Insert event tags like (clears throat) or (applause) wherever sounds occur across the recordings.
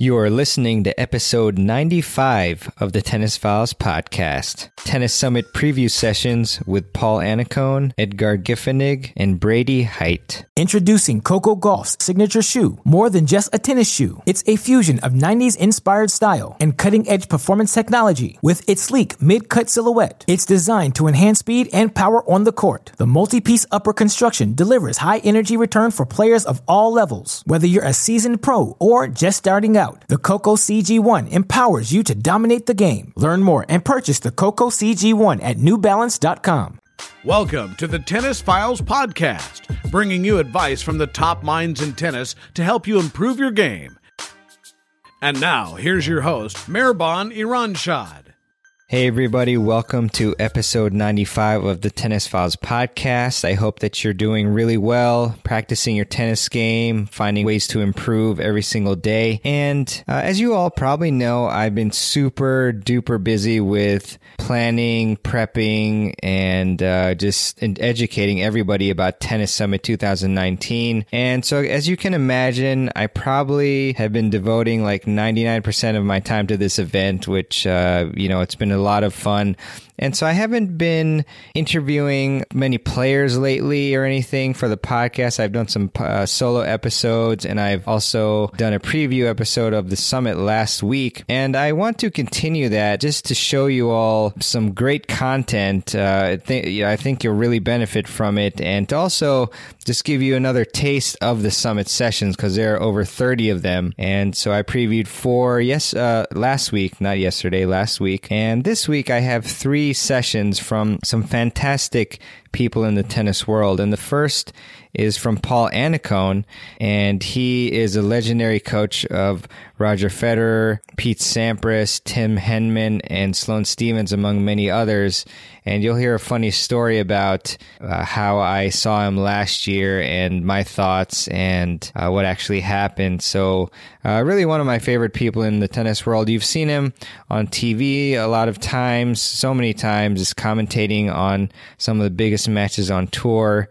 You are listening to episode 95 of the Tennis Files podcast. Tennis Summit preview sessions with Paul Annacone, Edgar Giffenig, and Brady Heit. Introducing Coco Gauff's signature shoe, more than just a tennis shoe. It's a fusion of 90s inspired style and cutting edge performance technology with its sleek mid cut silhouette. It's designed to enhance speed and power on the court. The multi piece upper construction delivers high energy return for players of all levels, whether you're a seasoned pro or just starting out out. The Coco CG1 empowers you to dominate the game. Learn more and purchase the Coco CG1 at newbalance.com. Welcome to the Tennis Files Podcast, bringing you advice from the top minds in tennis to help you improve your game. And now, here's your host, Mehrban Iranshad. Hey, everybody, welcome to episode 95 of the Tennis Files podcast. I hope that you're doing really well, practicing your tennis game, finding ways to improve every single day. And uh, as you all probably know, I've been super duper busy with planning, prepping, and uh, just educating everybody about Tennis Summit 2019. And so, as you can imagine, I probably have been devoting like 99% of my time to this event, which, uh, you know, it's been a a lot of fun. And so I haven't been interviewing many players lately or anything for the podcast. I've done some uh, solo episodes and I've also done a preview episode of the summit last week. And I want to continue that just to show you all some great content. Uh, I, think, I think you'll really benefit from it. And also just give you another taste of the summit sessions because there are over 30 of them. And so I previewed four, yes, uh, last week, not yesterday, last week. And this week I have three sessions from some fantastic people in the tennis world. And the first is from Paul Annacone, and he is a legendary coach of Roger Federer, Pete Sampras, Tim Henman, and Sloane Stevens, among many others. And you'll hear a funny story about uh, how I saw him last year and my thoughts and uh, what actually happened. So, uh, really one of my favorite people in the tennis world. You've seen him on TV a lot of times, so many times, is commentating on some of the biggest matches on tour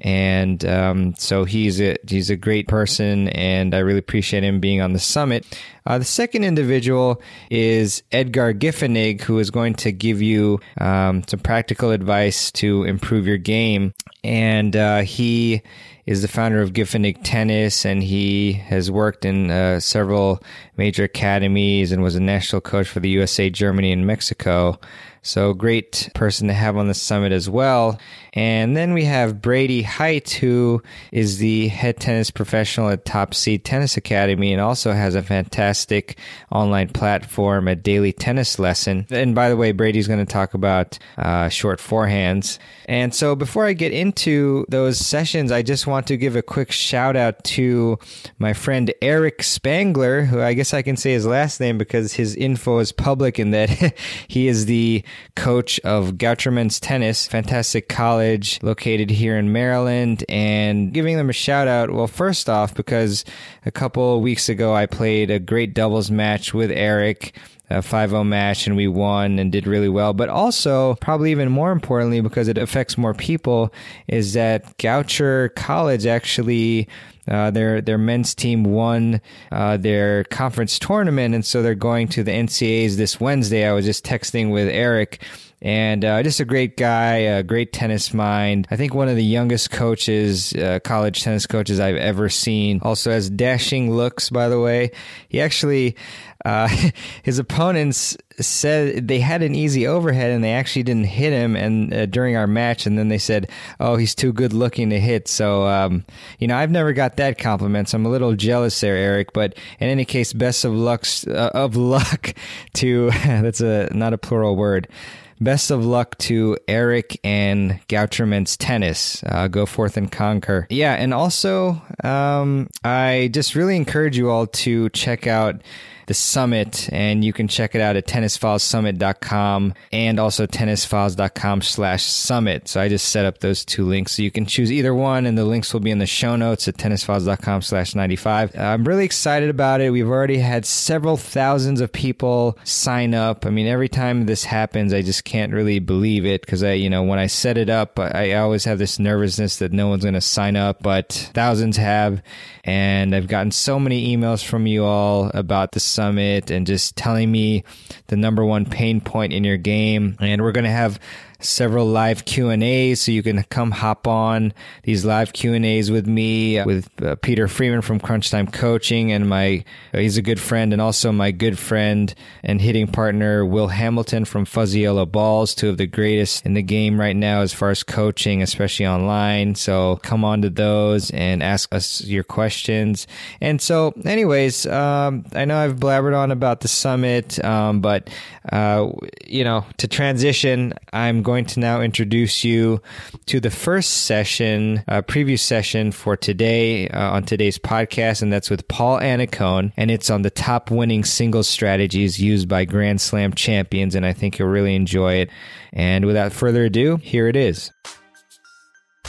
and um, so he's a he's a great person, and I really appreciate him being on the summit. Uh, the second individual is Edgar Giffenig, who is going to give you um, some practical advice to improve your game, and uh, he is the founder of Giffenig Tennis, and he has worked in uh, several major academies and was a national coach for the USA, Germany, and Mexico. So great person to have on the summit as well. And then we have Brady Heit, who is the head tennis professional at Top Seed Tennis Academy and also has a fantastic online platform, a daily tennis lesson. And by the way, Brady's going to talk about uh, short forehands. And so before I get into those sessions, I just want to give a quick shout out to my friend Eric Spangler, who I guess I can say his last name because his info is public in that (laughs) he is the coach of Goucher Men's Tennis, fantastic college located here in Maryland, and giving them a shout out. Well, first off, because a couple weeks ago I played a great doubles match with Eric a 5-0 match and we won and did really well. But also, probably even more importantly, because it affects more people, is that Goucher College actually uh, their their men's team won uh, their conference tournament, and so they're going to the NCAAs this Wednesday. I was just texting with Eric. And uh, just a great guy, a great tennis mind. I think one of the youngest coaches, uh, college tennis coaches I've ever seen. Also has dashing looks, by the way. He actually, uh, (laughs) his opponents said they had an easy overhead and they actually didn't hit him and uh, during our match and then they said oh he's too good looking to hit so um, you know i've never got that compliment so i'm a little jealous there eric but in any case best of luck uh, of luck (laughs) to (laughs) that's a not a plural word Best of luck to Eric and Goucher Men's Tennis. Uh, go forth and conquer. Yeah, and also, um, I just really encourage you all to check out the summit, and you can check it out at tennisfilessummit.com and also tennisfiles.com slash summit. So I just set up those two links. So you can choose either one, and the links will be in the show notes at tennisfiles.com slash 95. I'm really excited about it. We've already had several thousands of people sign up. I mean, every time this happens, I just can't really believe it because I, you know, when I set it up, I, always have this nervousness that no one's going to sign up, but thousands have. And I've gotten so many emails from you all about the summit and just telling me the number one pain point in your game. And we're going to have several live Q&As so you can come hop on these live Q&As with me with uh, Peter Freeman from Crunch Time Coaching and my uh, he's a good friend and also my good friend and hitting partner Will Hamilton from Fuzzy Yellow Balls two of the greatest in the game right now as far as coaching especially online. So come on to those and ask us your questions. And so anyways um, I know I've blabbered on about the summit um, but uh, you know to transition I'm going to now introduce you to the first session, uh, preview session for today uh, on today's podcast, and that's with Paul Annacone, and it's on the top winning singles strategies used by Grand Slam champions, and I think you'll really enjoy it. And without further ado, here it is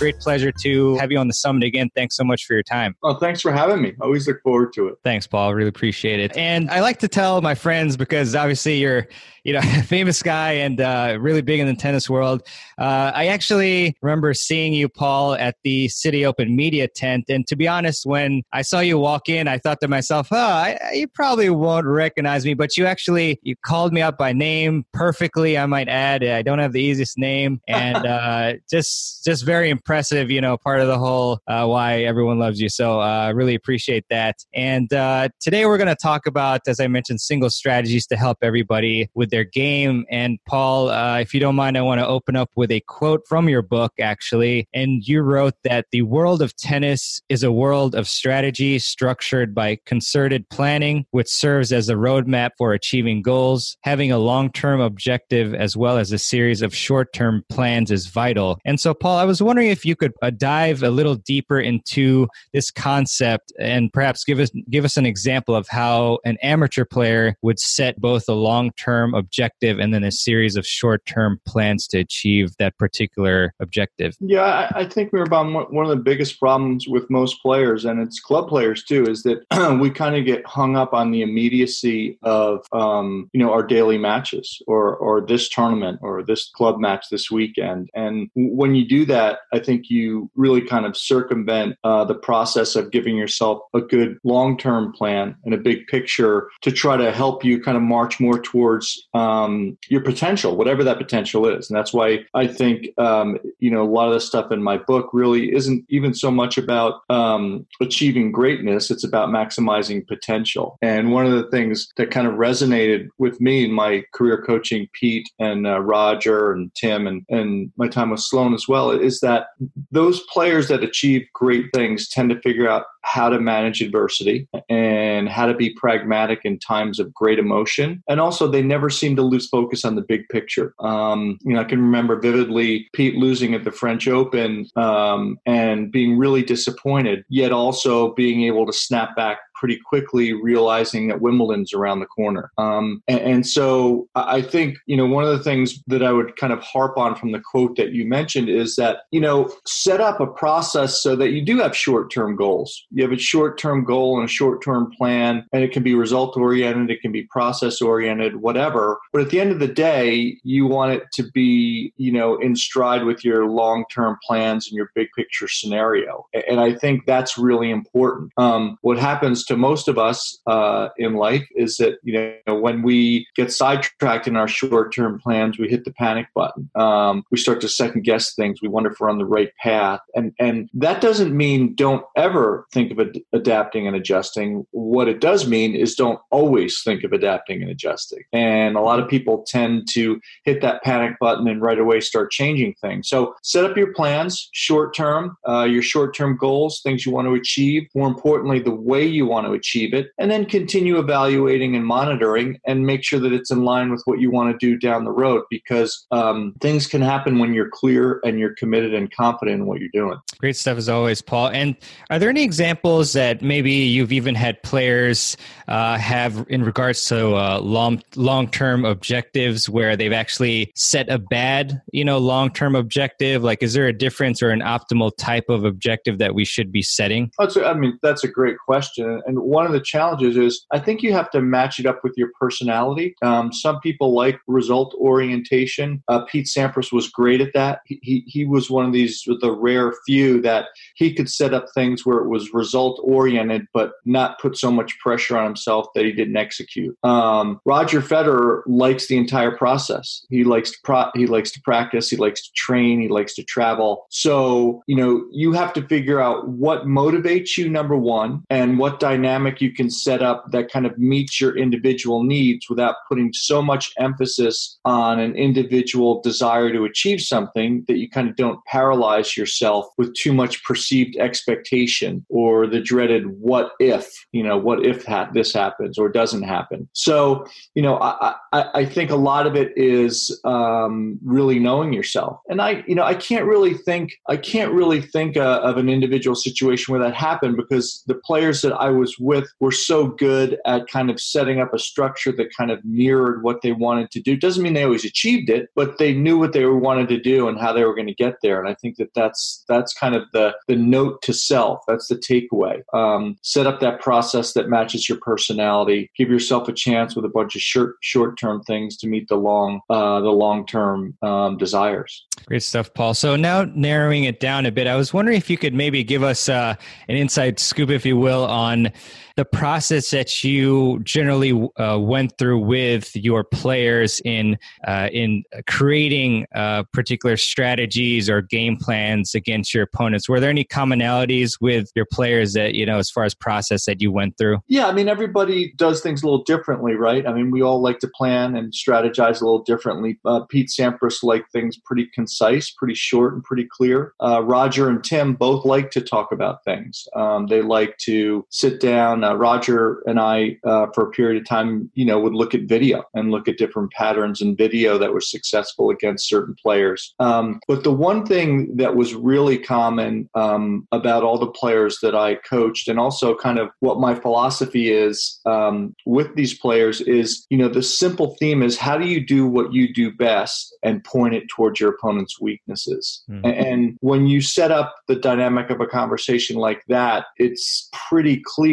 great pleasure to have you on the summit again. Thanks so much for your time. Oh, thanks for having me. Always look forward to it. Thanks, Paul. Really appreciate it. And I like to tell my friends because obviously you're you know, (laughs) a famous guy and uh, really big in the tennis world. Uh, I actually remember seeing you, Paul, at the City Open media tent. And to be honest, when I saw you walk in, I thought to myself, "Oh, I, you probably won't recognize me." But you actually you called me out by name perfectly. I might add, I don't have the easiest name, and (laughs) uh, just just very impressive. You know, part of the whole uh, why everyone loves you. So I uh, really appreciate that. And uh, today we're going to talk about, as I mentioned, single strategies to help everybody with their game. And Paul, uh, if you don't mind, I want to open up with a quote from your book, actually. And you wrote that the world of tennis is a world of strategy structured by concerted planning, which serves as a roadmap for achieving goals. Having a long term objective as well as a series of short term plans is vital. And so, Paul, I was wondering if you could uh, dive a little deeper into this concept and perhaps give us give us an example of how an amateur player would set both a long term objective and then a series of short term plans to achieve that particular objective? Yeah, I, I think we're about one of the biggest problems with most players, and it's club players too, is that (clears throat) we kind of get hung up on the immediacy of um, you know our daily matches or or this tournament or this club match this weekend. And when you do that, I think you really kind of circumvent uh, the process of giving yourself a good long term plan and a big picture to try to help you kind of march more towards um, your potential, whatever that potential is. And that's why I think, um, you know, a lot of the stuff in my book really isn't even so much about um, achieving greatness, it's about maximizing potential. And one of the things that kind of resonated with me in my career coaching Pete and uh, Roger and Tim and, and my time with Sloane as well is that those players that achieve great things tend to figure out how to manage adversity and how to be pragmatic in times of great emotion. And also, they never seem to lose focus on the big picture. Um, you know, I can remember vividly Pete losing at the French Open um, and being really disappointed, yet also being able to snap back pretty quickly, realizing that Wimbledon's around the corner. Um, and, and, so I think, you know, one of the things that I would kind of harp on from the quote that you mentioned is that, you know, set up a process so that you do have short term goals. You have a short term goal and a short term plan, and it can be result oriented, it can be process oriented, whatever. But at the end of the day, you want it to be, you know, in stride with your long term plans and your big picture scenario. And I think that's really important. Um, what happens to most of us uh, in life is that you know when we get sidetracked in our short-term plans, we hit the panic button. Um, we start to second guess things. We wonder if we're on the right path, and and that doesn't mean don't ever think of ad- adapting and adjusting. What it does mean is don't always think of adapting and adjusting. And a lot of people tend to hit that panic button and right away start changing things. So set up your plans, short term, uh, your short term goals, things you want to achieve. More importantly, the way you want want to achieve it, and then continue evaluating and monitoring and make sure that it's in line with what you want to do down the road because um, things can happen when you're clear and you're committed and confident in what you're doing. Great stuff as always, Paul. And are there any examples that maybe you've even had players uh, have in regards to uh, long long term objectives where they've actually set a bad, you know, long term objective? Like, is there a difference or an optimal type of objective that we should be setting? That's a, I mean, that's a great question. And one of the challenges is I think you have to match it up with your personality. Um, some people like result orientation. Uh, Pete Sampras was great at that. He, he, he was one of these, the rare few that he could set up things where it was result oriented, but not put so much pressure on himself that he didn't execute. Um, Roger Federer likes the entire process. He likes to pro- he likes to practice. He likes to train. He likes to travel. So you know you have to figure out what motivates you number one, and what dynamic you can set up that kind of meets your individual needs without putting so much emphasis on an individual desire to achieve something that you kind of don't paralyze yourself with too much perceived expectation or the dreaded what if you know what if this happens or doesn't happen. So you know i i, I think a lot of it is um, really knowing yourself. And i you know i can't really think i can't really think uh, of an individual situation where that happened because the players that i was with were so good at kind of setting up a structure that kind of mirrored what they wanted to do. Doesn't mean they always achieved it but they knew what they wanted to do and how they were going to get there. And i think that that's that's kind of the the note to self. That's the takeaway. Um, set up that process that matches your personality. Give yourself a chance with a bunch of short short term things to meet the long uh, the long term um, desires. Great stuff paul. So now narrowing it down a bit i was wondering if you could maybe give us uh, an inside scoop if you will on the process that you generally uh, went through with your players in uh, in creating uh, particular strategies or game plans against your opponents. Were there any commonalities with your players that you know, as far as process that you went through? Yeah, I mean, everybody does things a little differently, right? I mean, we all like to plan and strategize a little differently. Uh, Pete Sampras liked things pretty concise, pretty short, and pretty clear. Uh, Roger and Tim both like to talk about things. Um, they like to sit down uh, Roger and I, uh, for a period of time, you know, would look at video and look at different patterns in video that were successful against certain players. Um, but the one thing that was really common um, about all the players that I coached, and also kind of what my philosophy is um, with these players, is you know, the simple theme is how do you do what you do best and point it towards your opponent's weaknesses. Mm-hmm. And when you set up the dynamic of a conversation like that, it's pretty clear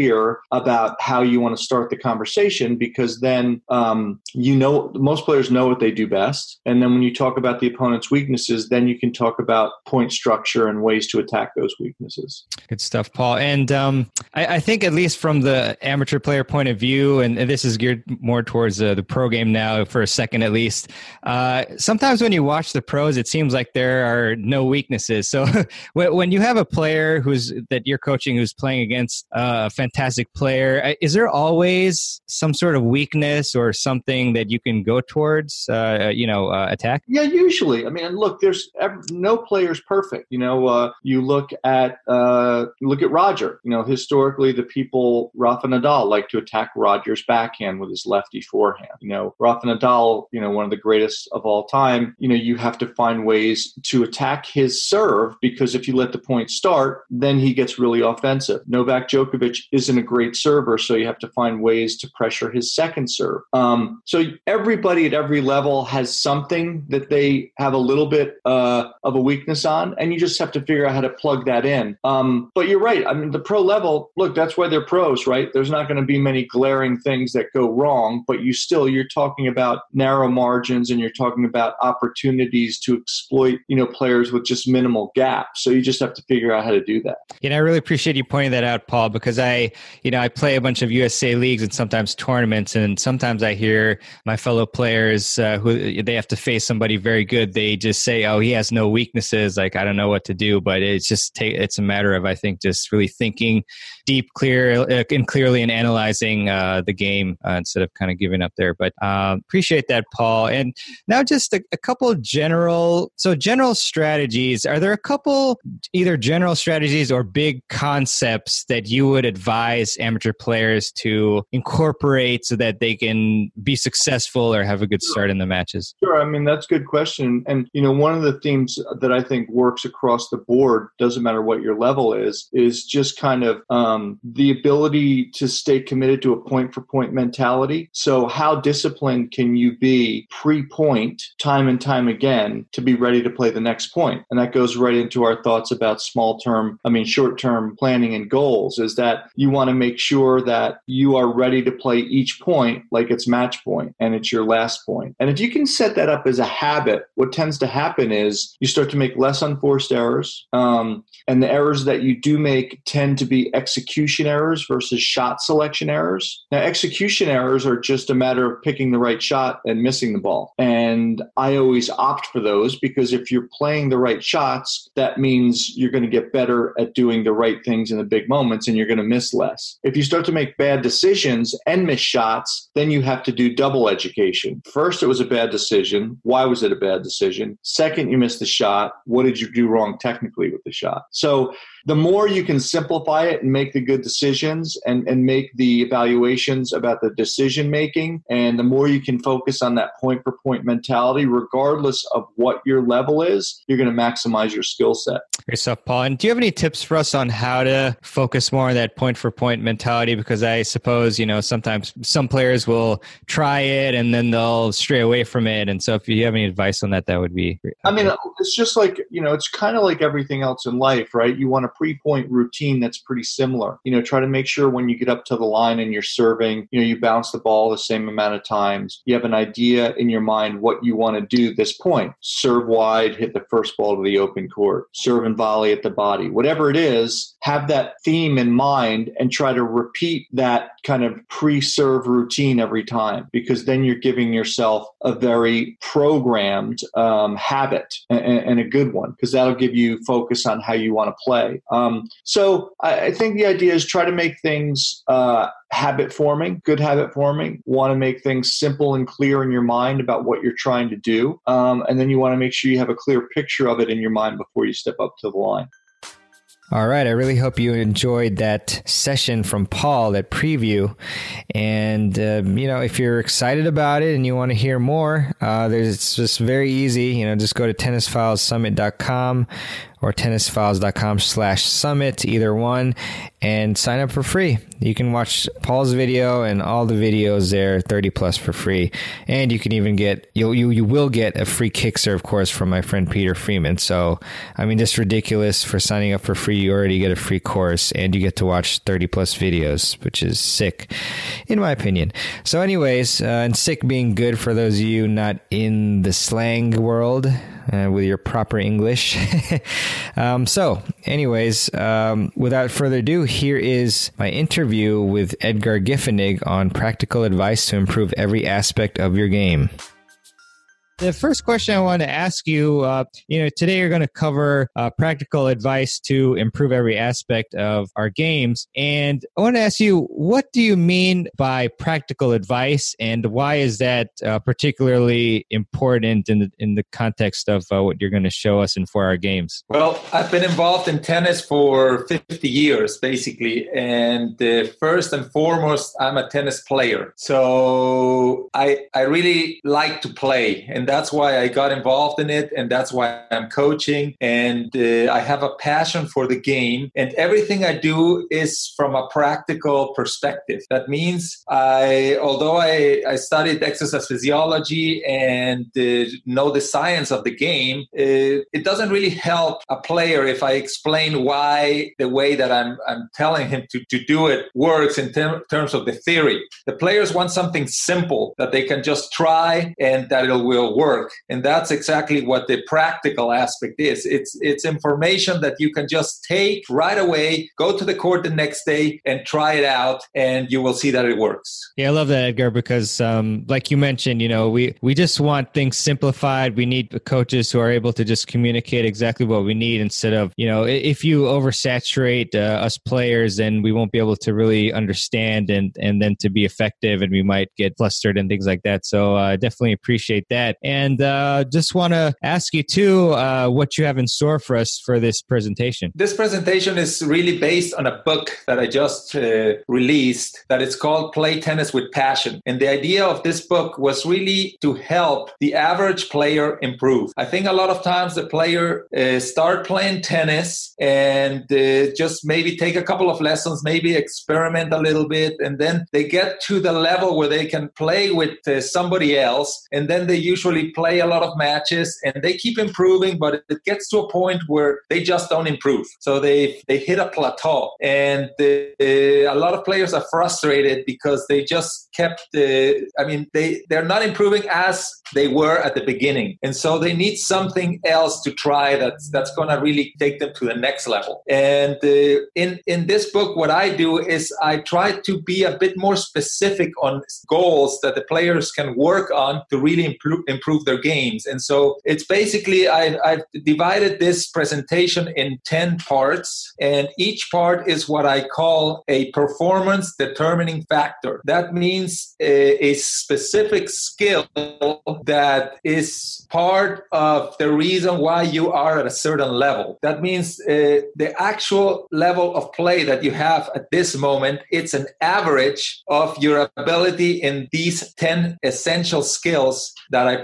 about how you want to start the conversation because then um, you know most players know what they do best. And then when you talk about the opponent's weaknesses then you can talk about point structure and ways to attack those weaknesses. Good stuff paul. And um, I, I, think at least from the amateur player point of view and, this is geared more towards uh, the pro game now for a second at least uh, sometimes when you watch the pros it seems like there are no weaknesses. So (laughs) when you have a player who's that you're coaching who's playing against a fantastic player. Is there always some sort of weakness or something that you can go towards, uh, you know, uh, attack? Yeah, usually. I mean, look, there's no player's perfect. You know, uh, you look at uh, look at Roger. You know, historically, the people Rafa Nadal like to attack Roger's backhand with his lefty forehand. You know, Rafa Nadal, you know, one of the greatest of all time. You know, you have to find ways to attack his serve because if you let the point start, then he gets really offensive. Novak Djokovic isn't a great server, so you have to find ways to pressure his second serve. Um, so everybody at every level has something that they have a little bit uh, of a weakness on, and you just have to figure out how to plug that in. Um, but you're right. I mean, the pro level, look, that's why they're pros, right? There's not going to be many glaring things that go wrong, but you still you're talking about narrow margins and you're talking about opportunities to exploit, you know, players with just minimal gaps. So you just have to figure out how to do that. You know, I really appreciate you pointing that out, Paul, because I, you know, I play a bunch of USTA leagues and sometimes tournaments, and sometimes I hear my fellow players uh, who they have to face somebody very good. They just say, "Oh, he has no weaknesses." Like I don't know what to do, but it's just take, it's a matter of I think just really thinking deep, clear, uh, and clearly and analyzing uh, the game uh, instead of kind of giving up there. But um, appreciate that, Paul. And now just a, a couple general, so general strategies. Are there a couple either general strategies or big concepts that you would advise? advise amateur players to incorporate so that they can be successful or have a good start in the matches? Sure. I mean, that's a good question. And, you know, one of the themes that I think works across the board, doesn't matter what your level is, is just kind of um, the ability to stay committed to a point for point mentality. So, how disciplined can you be pre point time and time again to be ready to play the next point? And that goes right into our thoughts about small term, I mean, short term planning and goals is that you want to make sure that you are ready to play each point like it's match point and it's your last point. And if you can set that up as a habit, what tends to happen is you start to make less unforced errors. Um, and the errors that you do make tend to be execution errors versus shot selection errors. Now, execution errors are just a matter of picking the right shot and missing the ball. And I always opt for those because if you're playing the right shots, that means you're going to get better at doing the right things in the big moments and you're going to miss less. If you start to make bad decisions and miss shots, then you have to do double education. First, it was a bad decision. Why was it a bad decision? Second, you missed the shot. What did you do wrong technically with the shot? So the more you can simplify it and make the good decisions and, and make the evaluations about the decision making, and the more you can focus on that point for point mentality, regardless of what your level is, you're going to maximize your skill set. Great stuff, Paul. And do you have any tips for us on how to focus more on that point for point mentality? Because I suppose, you know, sometimes some players will try it and then they'll stray away from it. And so if you have any advice on that, that would be great. I mean, it's just like, you know, it's kind of like everything else in life, right? You want a pre-point routine that's pretty similar. You know, try to make sure when you get up to the line and you're serving, you know, you bounce the ball the same amount of times. You have an idea in your mind what you want to do this point. Serve wide, hit the first ball to the open court, serve and volley at the body. Whatever it is, have that theme in mind and try to repeat that kind of pre-serve routine every time because then you're giving yourself a very programmed um, habit and, and, a good one because that'll give you focus on how you want to play. Um, so I, I, think the idea is try to make things uh, habit forming, good habit forming. Want to make things simple and clear in your mind about what you're trying to do. Um, and then you want to make sure you have a clear picture of it in your mind before you step up to the line. All right. I really hope you enjoyed that session from Paul, that preview. And, um, you know, if you're excited about it and you want to hear more, uh, there's, it's just very easy. You know, just go to tennisfilessummit.com or tennisfiles.com slash summit, either one, and sign up for free. You can watch Paul's video and all the videos there, 30 plus for free. And you can even get, you, you, you will get a free kick serve course from my friend Peter Freeman. So, I mean, just ridiculous for signing up for free. You already get a free course and you get to watch 30 plus videos, which is sick, in my opinion. So, anyways, uh, and sick being good for those of you not in the slang world uh, with your proper English. (laughs) um, so, anyways, um, without further ado, here is my interview with Edgar Giffenig on practical advice to improve every aspect of your game. The first question I want to ask you, uh, you know, today you're going to cover uh, practical advice to improve every aspect of our games, and I want to ask you, what do you mean by practical advice, and why is that uh, particularly important in the in the context of uh, what you're going to show us in for our games? Well, I've been involved in tennis for 50 years, basically, and first and foremost, I'm a tennis player, so I I really like to play and that's why I got involved in it, and that's why I'm coaching. And uh, I have a passion for the game, and everything I do is from a practical perspective. That means I, although I, I studied exercise physiology and uh, know the science of the game, uh, it doesn't really help a player if I explain why the way that I'm, I'm telling him to, to do it works in ter- terms of the theory. The players want something simple that they can just try and that it will work and that's exactly what the practical aspect is. It's it's information that you can just take right away go to the court the next day and try it out and you will see that it works. Yeah i love that edgar because um, like you mentioned you know we we just want things simplified. We need coaches who are able to just communicate exactly what we need instead of you know if you oversaturate uh, us players then we won't be able to really understand and and then to be effective and we might get flustered and things like that. So i uh, definitely appreciate that And uh, just want to ask you too uh, what you have in store for us for this presentation. This presentation is really based on a book that I just uh, released that it's called Play Tennis with Passion. And the idea of this book was really to help the average player improve. I think a lot of times the player uh, start playing tennis and uh, just maybe take a couple of lessons, maybe experiment a little bit, and then they get to the level where they can play with uh, somebody else, and then they usually play a lot of matches and they keep improving, but it gets to a point where they just don't improve. So they they hit a plateau, and the, uh, a lot of players are frustrated because they just kept. Uh, I mean, they they're not improving as they were at the beginning, and so they need something else to try that's that's going to really take them to the next level. And uh, in in this book, what I do is I try to be a bit more specific on goals that the players can work on to really improve improve their games. And so it's basically I, I've divided this presentation in ten parts, and each part is what I call a performance determining factor. That means a, a specific skill that is part of the reason why you are at a certain level. That means uh, the actual level of play that you have at this moment, it's an average of your ability in these 10 essential skills that I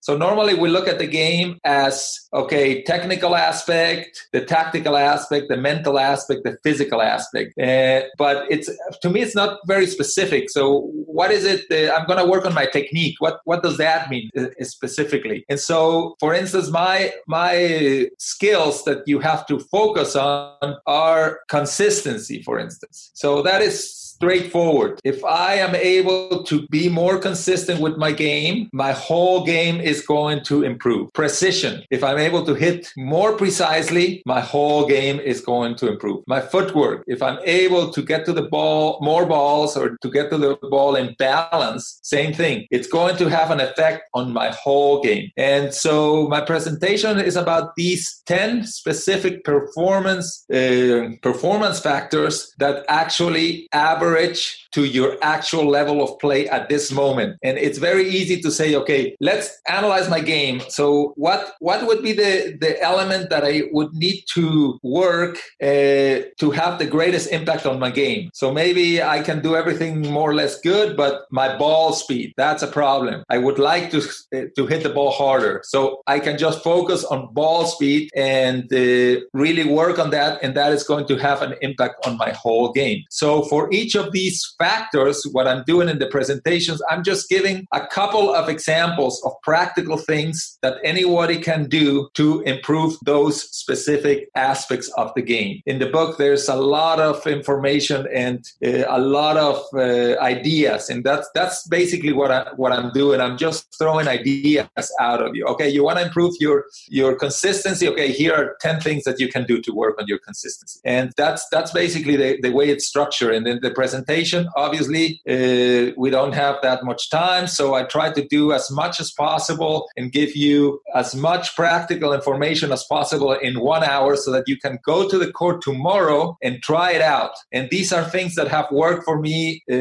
So normally we look at the game as okay, technical aspect, the tactical aspect, the mental aspect, the physical aspect. Uh, but it's to me, it's not very specific. So what is it? Uh, I'm going to work on my technique. What what does that mean uh, specifically? And so, for instance, my my skills that you have to focus on are consistency, for instance. So that is straightforward. If I am able to be more consistent with my game, my whole game is going to improve. Precision. If I'm able to hit more precisely, my whole game is going to improve. My footwork. If I'm able to get to the ball, more balls, or to get to the ball in balance, same thing. It's going to have an effect on my whole game. And so my presentation is about these 10 specific performance uh, performance factors that actually average average to your actual level of play at this moment. And it's very easy to say, okay, let's analyze my game. So what what would be the the element that I would need to work uh, to have the greatest impact on my game? So maybe I can do everything more or less good, but my ball speed that's a problem. I would like to uh, to hit the ball harder. So I can just focus on ball speed and uh, really work on that, and that is going to have an impact on my whole game. So for each of these factors, what I'm doing in the presentations, I'm just giving a couple of examples of practical things that anybody can do to improve those specific aspects of the game. In the book, there's a lot of information and uh, a lot of uh, ideas, and that's that's basically what I what I'm doing. I'm just throwing ideas out of you. Okay, you want to improve your your consistency. Okay, here are ten things that you can do to work on your consistency, and that's that's basically the, the way it's structured. And then the. Obviously, uh, we don't have that much time, so I try to do as much as possible and give you as much practical information as possible in one hour so that you can go to the court tomorrow and try it out. And these are things that have worked for me, uh,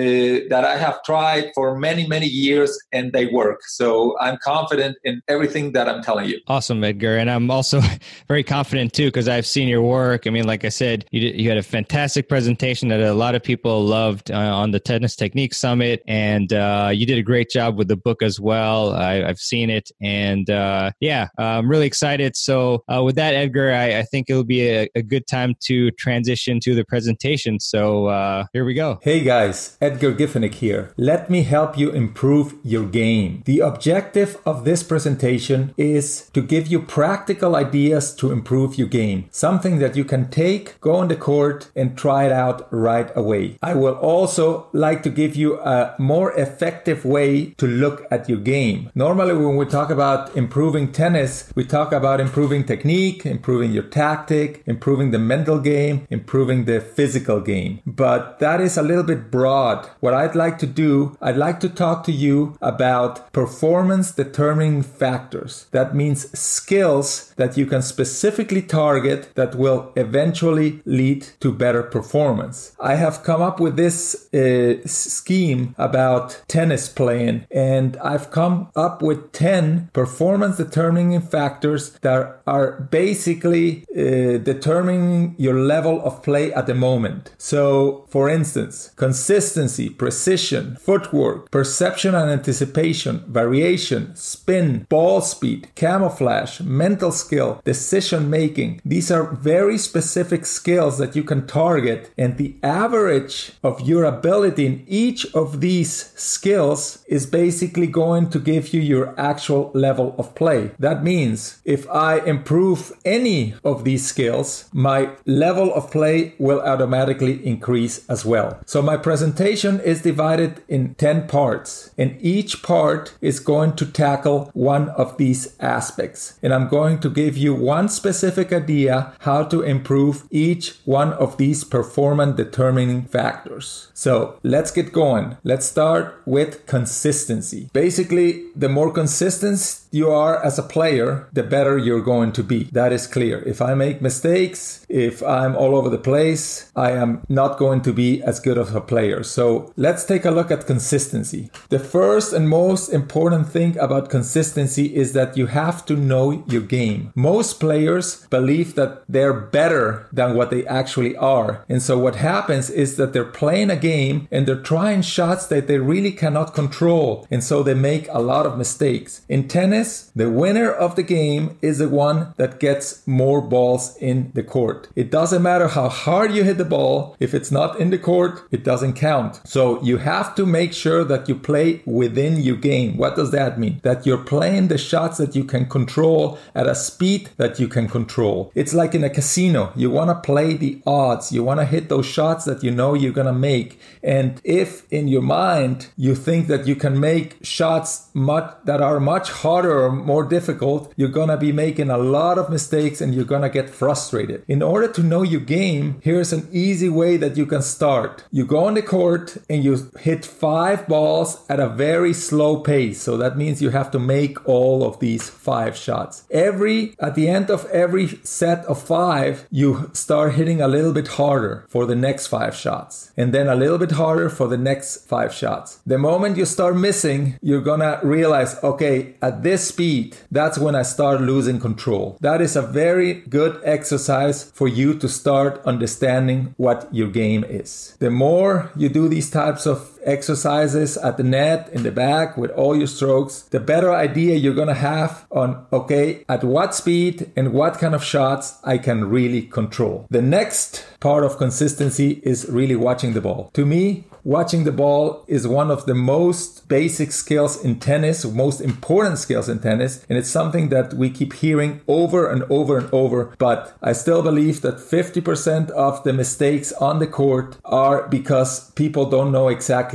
that I have tried for many, many years, and they work. So I'm confident in everything that I'm telling you. Awesome, Edgar. And I'm also (laughs) very confident too because I've seen your work. I mean, like I said, you, did, you had a fantastic presentation that a lot of people loved uh, on the Tennis Technique Summit, and uh, you did a great job with the book as well. I, have seen it, and uh, yeah, I'm really excited. So, uh, with that, Edgar, I, I think it'll be a, a, good time to transition to the presentation. So, uh, here we go. Hey guys, Edgar Giffenig here. Let me help you improve your game. The objective of this presentation is to give you practical ideas to improve your game, something that you can take, go on the court, and try it out right away. I will also like to give you a more effective way to look at your game. Normally, when we talk about improving tennis, we talk about improving technique, improving your tactic, improving the mental game, improving the physical game. But that is a little bit broad. What I'd like to do, I'd like to talk to you about performance determining factors. That means skills that you can specifically target that will eventually lead to better performance. I have come up with this uh, scheme about tennis playing, and I've come up with 10 performance determining factors that are basically uh, determining your level of play at the moment. So, for instance, consistency, precision, footwork, perception and anticipation, variation, spin, ball speed, camouflage, mental skill, decision making. These are very specific skills that you can target, and the average of your ability in each of these skills is basically going to give you your actual level of play. That means if I improve any of these skills, my level of play will automatically increase as well. So my presentation is divided in 10 parts, and each part is going to tackle one of these aspects. And I'm going to give you one specific idea how to improve each one of these performance determining factors. So let's get going. Let's start with consistency. Basically, the more consistent you are as a player, the better you're going to be. That is clear. If I make mistakes, if I'm all over the place, I am not going to be as good of a player. So let's take a look at consistency. The first and most important thing about consistency is that you have to know your game. Most players believe that they're better than what they actually are. And so what happens is that they're playing a game and they're trying shots that they really cannot control. And so they make a lot of mistakes. In tennis, tennis, the winner of the game is the one that gets more balls in the court. It doesn't matter how hard you hit the ball, if it's not in the court, it doesn't count. So you have to make sure that you play within your game. What does that mean? That you're playing the shots that you can control at a speed that you can control. It's like in a casino. You want to play the odds. You want to hit those shots that you know you're going to make. And if in your mind you think that you can make shots much that are much harder or more difficult, you're gonna be making a lot of mistakes and you're gonna get frustrated. In order to know your game, here's an easy way that you can start. You go on the court and you hit five balls at a very slow pace. So that means you have to make all of these five shots. Every, at the end of every set of five, you start hitting a little bit harder for the next five shots and then a little bit harder for the next five shots. The moment you start missing, you're gonna realize, okay, at this speed, that's when I start losing control. That is a very good exercise for you to start understanding what your game is. The more you do these types of exercises at the net, in the back, with all your strokes, the better idea you're gonna have on, okay, at what speed and what kind of shots I can really control. The next part of consistency is really watching the ball. To me, watching the ball is one of the most basic skills in tennis, most important skills in tennis. And it's something that we keep hearing over and over and over. But I still believe that 50% of the mistakes on the court are because people don't know exactly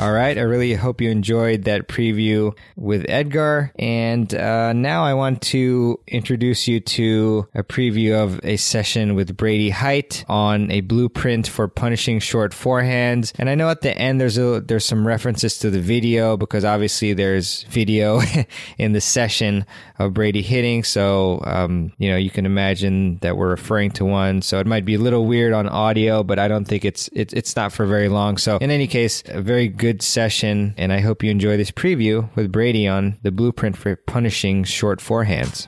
All right. I really hope you enjoyed that preview with Edgar. And uh, now I want to introduce you to a preview of a session with Brady Heit on a blueprint for punishing short forehands. And I know at the end there's a there's some references to the video because obviously there's video (laughs) in the session of Brady hitting. So um, you know you can imagine that we're referring to one. So it might be a little weird on audio, but I don't think it's it, it's not for very long. So in any case, a very good good session, and I hope you enjoy this preview with Brady on the blueprint for punishing short forehands.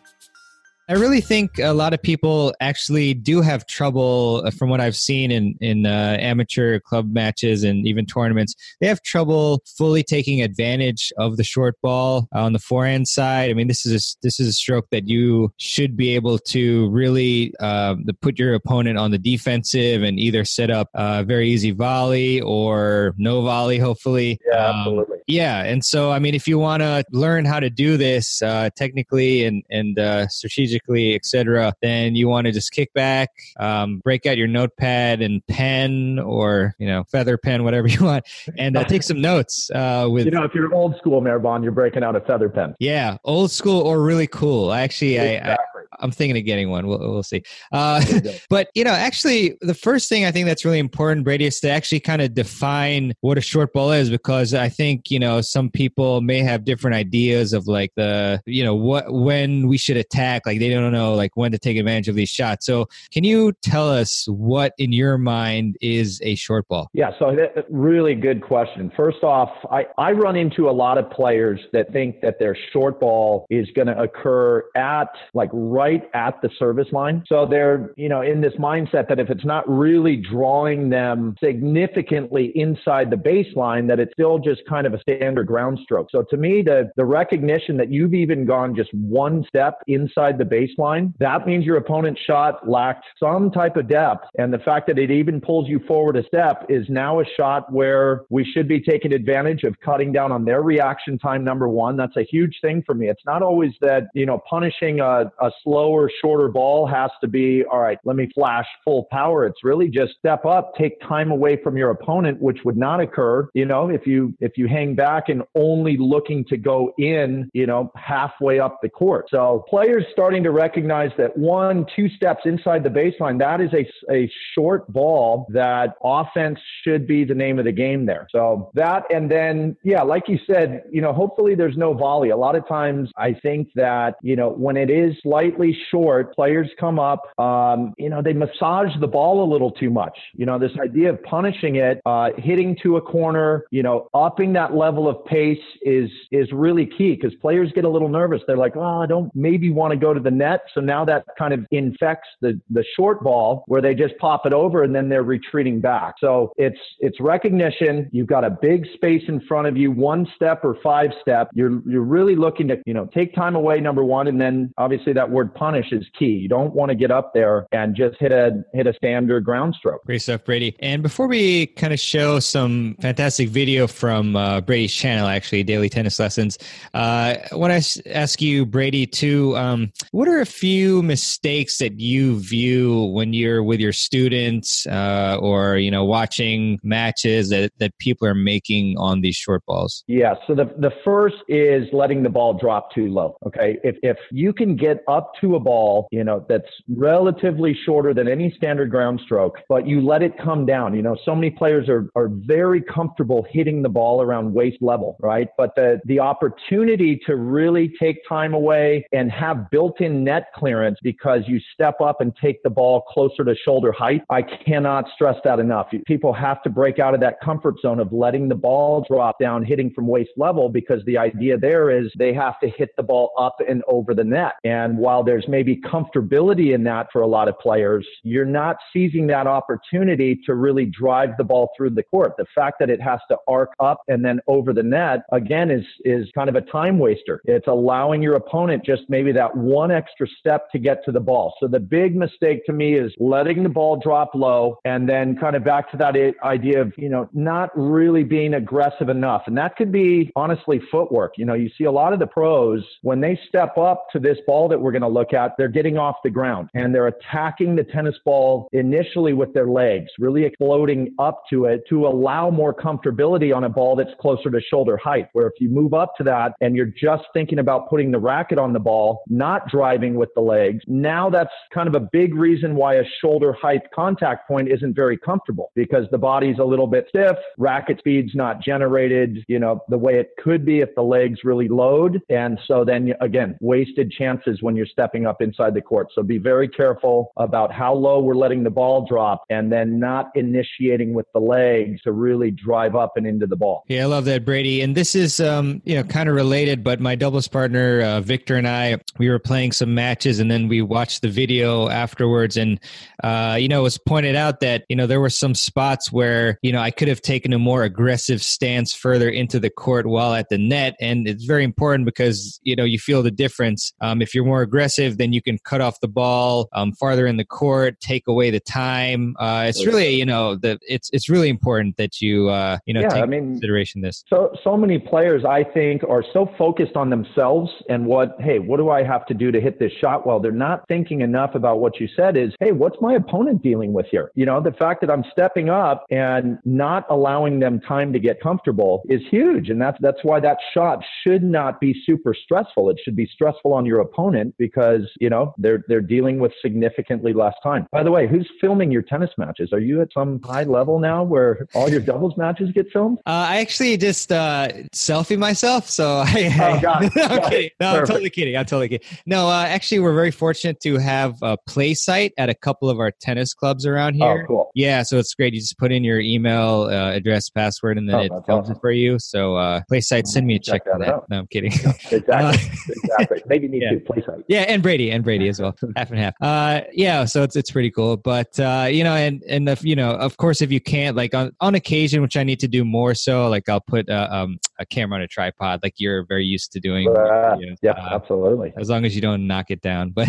I really think a lot of people actually do have trouble, uh, from what I've seen in in uh, amateur club matches and even tournaments. They have trouble fully taking advantage of the short ball on the forehand side. I mean, this is a, this is a stroke that you should be able to really uh, put your opponent on the defensive and either set up a very easy volley or no volley, hopefully. Yeah, um, absolutely. Yeah, and so I mean, if you want to learn how to do this uh, technically and and uh, strategically, etc., then you want to just kick back, um, break out your notepad and pen, or you know, feather pen, whatever (laughs) you want, and uh, take some notes. Uh, with you know, if you're old school, Mehrban, you're breaking out a feather pen. Yeah, old school or really cool. Actually, exactly. I, I I'm thinking of getting one. We'll, we'll see. Uh, (laughs) but you know, actually, the first thing I think that's really important, Brady, is to actually kind of define what a short ball is, because I think you know some people may have different ideas of like the you know what when we should attack. Like they don't know like when to take advantage of these shots. So can you tell us what in your mind is a short ball? Yeah. So really good question. First off, I I run into a lot of players that think that their short ball is going to occur at like right at the service line. So they're, you know, in this mindset that if it's not really drawing them significantly inside the baseline, that it's still just kind of a standard ground stroke. So to me, the, the recognition that you've even gone just one step inside the baseline, that means your opponent's shot lacked some type of depth. And the fact that it even pulls you forward a step is now a shot where we should be taking advantage of cutting down on their reaction time, number one. That's a huge thing for me. It's not always that, you know, punishing a, a slower, shorter ball has to be, all right, let me flash full power. It's really just step up, take time away from your opponent, which would not occur, you know, if you, if you hang back and only looking to go in, you know, halfway up the court. So players starting to recognize that one, two steps inside the baseline, that is a, a short ball that offense should be the name of the game there. So that, and then, yeah, like you said, you know, hopefully there's no volley. A lot of times I think that, you know, when it is slightly slightly short, players come up, um, you know, they massage the ball a little too much. You know, this idea of punishing it, uh, hitting to a corner, you know, upping that level of pace is is really key because players get a little nervous. They're like, oh, I don't maybe want to go to the net. So now that kind of infects the the short ball where they just pop it over and then they're retreating back. So it's it's recognition. You've got a big space in front of you, one step or five step. You're you're really looking to you know take time away number one, and then obviously that word punish is key. You don't want to get up there and just hit a hit a standard ground stroke. Great stuff, Brady. And before we kind of show some fantastic video from uh, Brady's channel, actually Daily Tennis Lessons, uh, I want to ask you, Brady, too. Um, what are a few mistakes that you view when you're with your students uh, or you know watching matches that, that people are making on these short balls? Yeah. So the the first is letting the ball drop too low. Okay. If if you can get up to a ball, you know, that's relatively shorter than any standard ground stroke, but you let it come down. You know, so many players are, are very comfortable hitting the ball around waist level, right? But the, the opportunity to really take time away and have built in net clearance because you step up and take the ball closer to shoulder height, I cannot stress that enough. People have to break out of that comfort zone of letting the ball drop down, hitting from waist level, because the idea there is they have to hit the ball up and over the net. And while there's maybe comfortability in that for a lot of players, you're not seizing that opportunity to really drive the ball through the court. The fact that it has to arc up and then over the net, again, is, is kind of a time waster. It's allowing your opponent just maybe that one extra step to get to the ball. So the big mistake to me is letting the ball drop low and then kind of back to that idea of, you know, not really being aggressive enough. And that could be honestly footwork. You know, you see a lot of the pros when they step up to this ball that we're going to look look at, they're getting off the ground and they're attacking the tennis ball initially with their legs, really exploding up to it to allow more comfortability on a ball that's closer to shoulder height. Where if you move up to that and you're just thinking about putting the racket on the ball, not driving with the legs, now that's kind of a big reason why a shoulder height contact point isn't very comfortable because the body's a little bit stiff, racket speed's not generated, you know, the way it could be if the legs really load. And so then again, wasted chances when you're stepping up inside the court. So be very careful about how low we're letting the ball drop and then not initiating with the legs to really drive up and into the ball. Yeah, I love that, Brady. And this is, um, you know, kind of related, but my doubles partner, uh, Victor and I, we were playing some matches and then we watched the video afterwards. And, uh, you know, it was pointed out that, you know, there were some spots where, you know, I could have taken a more aggressive stance further into the court while at the net. And it's very important because, you know, you feel the difference. Um, if you're more aggressive, then you can cut off the ball um, farther in the court, take away the time. Uh, it's really, you know, the, it's, it's really important that you, uh, you know, Yeah, take I mean- consideration this. So so many players I think are so focused on themselves and what hey, what do I have to do to hit this shot? Well, they're not thinking enough about what you said is, hey, what's my opponent dealing with here? You know, the fact that I'm stepping up and not allowing them time to get comfortable is huge. And that's that's why that shot should not be super stressful. It should be stressful on your opponent because, you know, they're they're dealing with significantly less time. By the way, who's filming your tennis matches? Are you at some high level now where all your doubles matches get filmed? Uh, I actually just uh, selfie myself, so (laughs) I. Oh, (laughs) no, I'm kidding. No, I'm totally kidding. I'm totally kidding. No, uh, actually, we're very fortunate to have a PlaySight at a couple of our tennis clubs around here. Oh, cool. Yeah, so it's great. You just put in your email uh, address, password, and then Oh, it films awesome. it for you. So, uh, PlaySight, send me a check, check that that. out. No, I'm kidding. Exactly. (laughs) Uh, exactly. Maybe need yeah. to PlaySight. Yeah, and Brady and Brady as well, (laughs) half and half. Uh, yeah, so it's it's pretty cool. But uh, you know, and and if, you know, of course, if you can't, like on on occasion, which I need to do more so, like I'll put uh, um, a camera on a tripod, like you're very used to doing. Uh, you know, yeah, uh, absolutely. as long as you don't knock it down. (laughs) But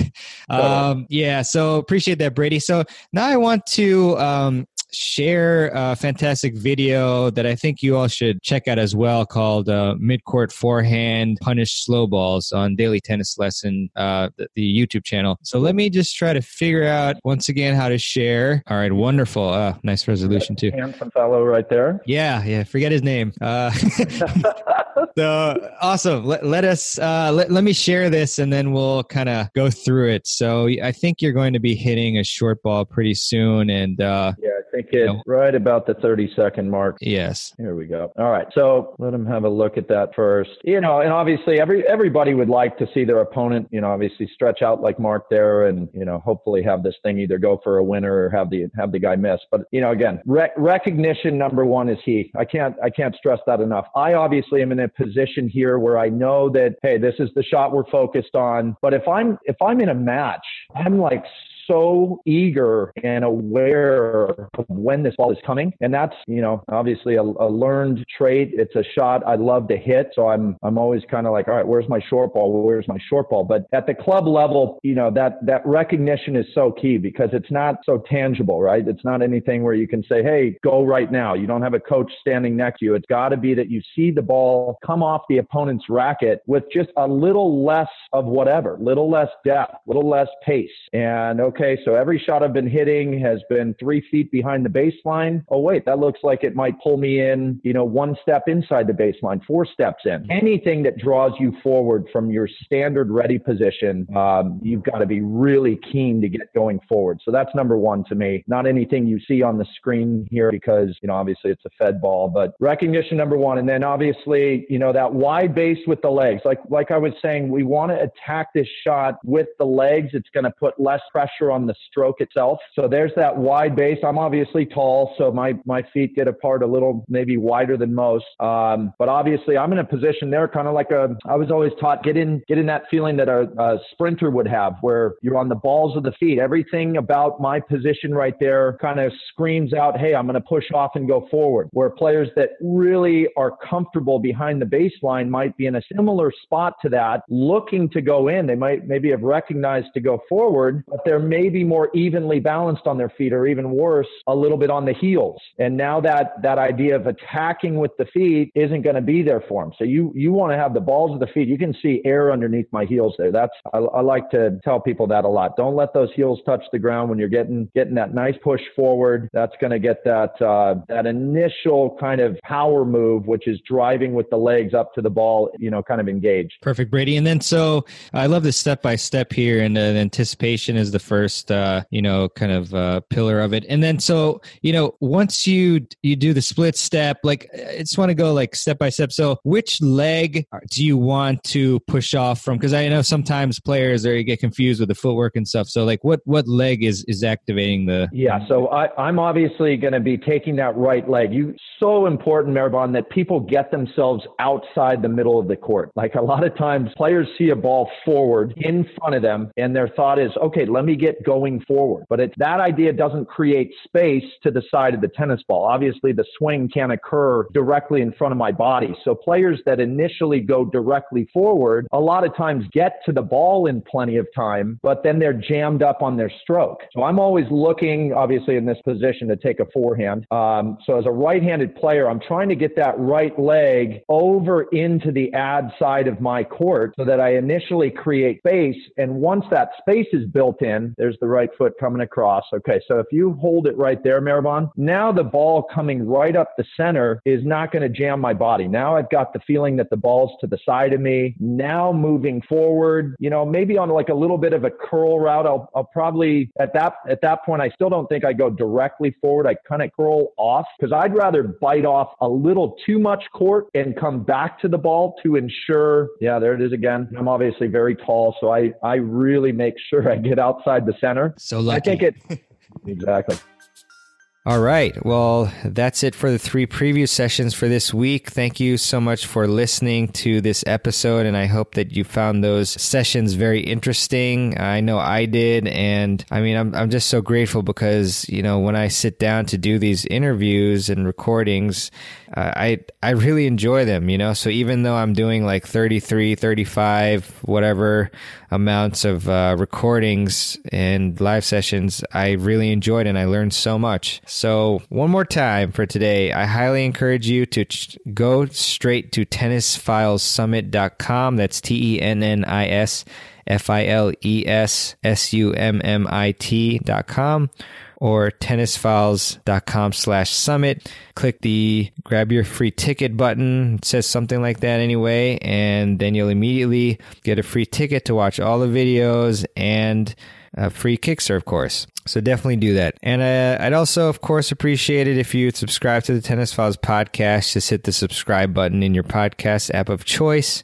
um, yeah, so appreciate that, Brady. So now I want to um, share a fantastic video that I think you all should check out as well called uh, Midcourt Forehand Punish Slow Balls on Daily Tennis Lesson, uh, the, the YouTube channel. So let me just try to figure out once again how to share. All right, wonderful. Uh, nice resolution too. Handsome fellow right there. Yeah, yeah. Forget his name. Uh, (laughs) so awesome. Let, let us uh, let, let me share this, and then we'll kind of go through it. So I think you're going to be hitting a short ball pretty soon, and uh, Yeah, I think it's right about the 30 second mark. yes, Here we go. All right. So let him have a look at that first. You know, and obviously every everybody would like to see their opponent, you know, obviously stretch out like Mark there and, you know, hopefully have this thing either go for a winner or have the have the guy miss. But, you know, again, rec- recognition number 1 is he. I can't I can't stress that enough. I obviously am in a position here where I know that hey, this is the shot we're focused on. But if I'm if I'm in a match, I'm like so eager and aware of when this ball is coming. And that's, you know, obviously a, a learned trait. It's a shot I love to hit. So I'm, I'm always kind of like, all right, where's my short ball? Where's my short ball? But at the club level, you know, that, that recognition is so key because it's not so tangible, right? It's not anything where you can say, hey, go right now. You don't have a coach standing next to you. It's got to be that you see the ball come off the opponent's racket with just a little less of whatever, little less depth, little less pace. And okay, so every shot I've been hitting has been three feet behind the baseline. Oh, wait, that looks like it might pull me in, you know, one step inside the baseline, four steps in. Anything that draws you forward from your standard ready position, um, you've got to be really keen to get going forward. So that's number one to me. Not anything you see on the screen here because, you know, obviously it's a fed ball, but recognition number one. And then obviously, you know, that wide base with the legs. Like, like I was saying, we want to attack this shot with the legs. It's going to put less pressure on the stroke itself. So there's that wide base. I'm obviously tall, so my, my feet get apart a little, maybe wider than most. Um, but obviously I'm in a position there, kind of like a, I was always taught, get in, get in that feeling that a, a sprinter would have where you're on the balls of the feet. Everything about my position right there kind of screams out, Hey, I'm going to push off and go forward where players that really are comfortable behind the baseline might be in a similar spot to that looking to go in. They might maybe have recognized to go forward, but they're maybe more evenly balanced on their feet or even worse, a little bit on the heels. And now that that idea of attacking with the feet isn't going to be there for them. So you, you want to have the balls of the feet. You can see air underneath my heels there. That's, I, I like to tell people that a lot. Don't let those heels touch the ground when you're getting, getting that nice push forward. That's going to get that, uh, that initial kind of power move, which is driving with the legs up to the ball, you know, kind of engaged. perfect, Brady. And then so I love this step by step here, and uh, anticipation is the first first, uh, you know, kind of uh, pillar of it. And then, so you know, once you you do the split step, like I just want to go like step by step. So, which leg do you want to push off from? Because I know sometimes players you get confused with the footwork and stuff. So, like, what what leg is is activating the? Yeah. So I, I'm obviously going to be taking that right leg. You so important, Maribon, that people get themselves outside the middle of the court. Like a lot of times, players see a ball forward in front of them, and their thought is, okay, let me get going forward. But it's that idea doesn't create space to the side of the tennis ball. Obviously, the swing can't occur directly in front of my body. So players that initially go directly forward, a lot of times get to the ball in plenty of time, but then they're jammed up on their stroke. So I'm always looking, obviously, in this position to take a forehand. Um, so as a right-handed player, I'm trying to get that right leg over into the ad side of my court so that I initially create space. And once that space is built in, there's the right foot coming across. Okay, so if you hold it right there, Maribon, now the ball coming right up the center is not going to jam my body. Now I've got the feeling that the ball's to the side of me. Now moving forward, you know, maybe on like a little bit of a curl route, I'll, I'll probably at that at that point I still don't think I go directly forward. I kind of curl off because I'd rather bite off a little too much court and come back to the ball to ensure. Yeah, there it is again. I'm obviously very tall, so I I really make sure I get outside the center. So lucky. I think it (laughs) exactly. All right. Well, that's it for the three preview sessions for this week. Thank you so much for listening to this episode, and I hope that you found those sessions very interesting. I know I did, and I mean, I'm I'm just so grateful because you know when I sit down to do these interviews and recordings, uh, I I really enjoy them. You know, so even though I'm doing like 33, 35, whatever amounts of uh, recordings and live sessions, I really enjoyed and I learned so much. So, one more time for today, I highly encourage you to ch- go straight to tennisfilessummit.com. That's T E N N I S F I L E S S U M M I T.com or tennisfiles.com slash summit. Click the grab your free ticket button. It says something like that anyway, and then you'll immediately get a free ticket to watch all the videos and a free Kickster, of course. So definitely do that. And uh, I'd also, of course, appreciate it if you'd subscribe to the Tennis Files podcast. Just hit the subscribe button in your podcast app of choice.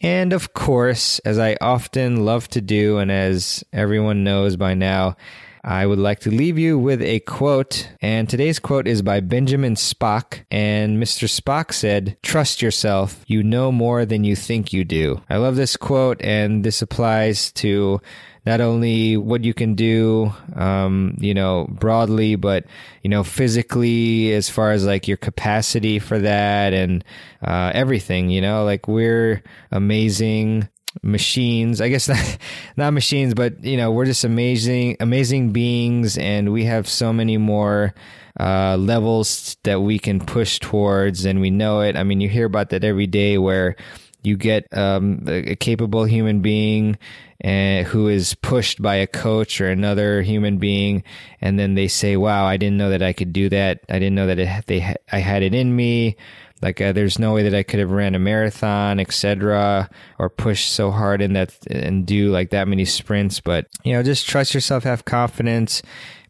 And of course, as I often love to do, and as everyone knows by now, I would like to leave you with a quote. And today's quote is by Benjamin Spock. And Mr. Spock said, Trust yourself. You know more than you think you do. I love this quote, and this applies to not only what you can do, um, you know, broadly, but, you know, physically as far as like your capacity for that and uh, everything, you know, like we're amazing machines. I guess (laughs) not, not machines but you know we're just amazing amazing beings and we have so many more uh, levels that we can push towards and we know it. I mean you hear about that every day where you get um, a, capable human being uh, who is pushed by a coach or another human being, and then they say, "Wow, I didn't know that I could do that. I didn't know that it, they I had it in me." Like uh, there's no way that I could have ran a marathon, etc., or pushed so hard in that and do like that many sprints. But you know, just trust yourself, have confidence,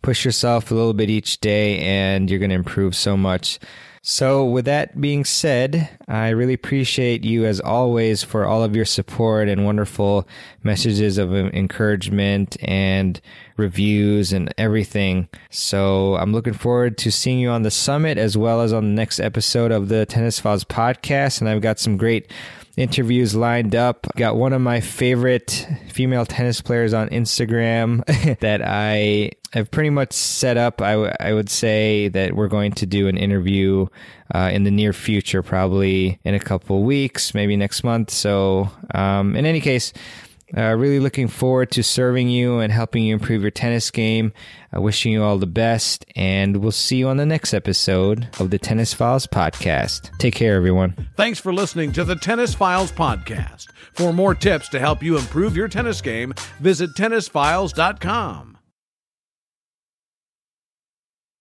push yourself a little bit each day, and you're going to improve so much. So, with that being said, I really appreciate you as always for all of your support and wonderful messages of um, encouragement and reviews and everything. So, I'm looking forward to seeing you on the summit as well as on the next episode of the Tennis Files podcast. And I've got some great interviews lined up. Got one of my favorite female tennis players on Instagram (laughs) that I have pretty much set up. I, w- I would say that we're going to do an interview uh, in the near future, probably in a couple weeks, maybe next month. So, um, in any case, uh, really looking forward to serving you and helping you improve your tennis game. Uh, wishing you all the best, and we'll see you on the next episode of the Tennis Files podcast. Take care, everyone. Thanks for listening to the Tennis Files podcast. For more tips to help you improve your tennis game, visit tennisfiles.com.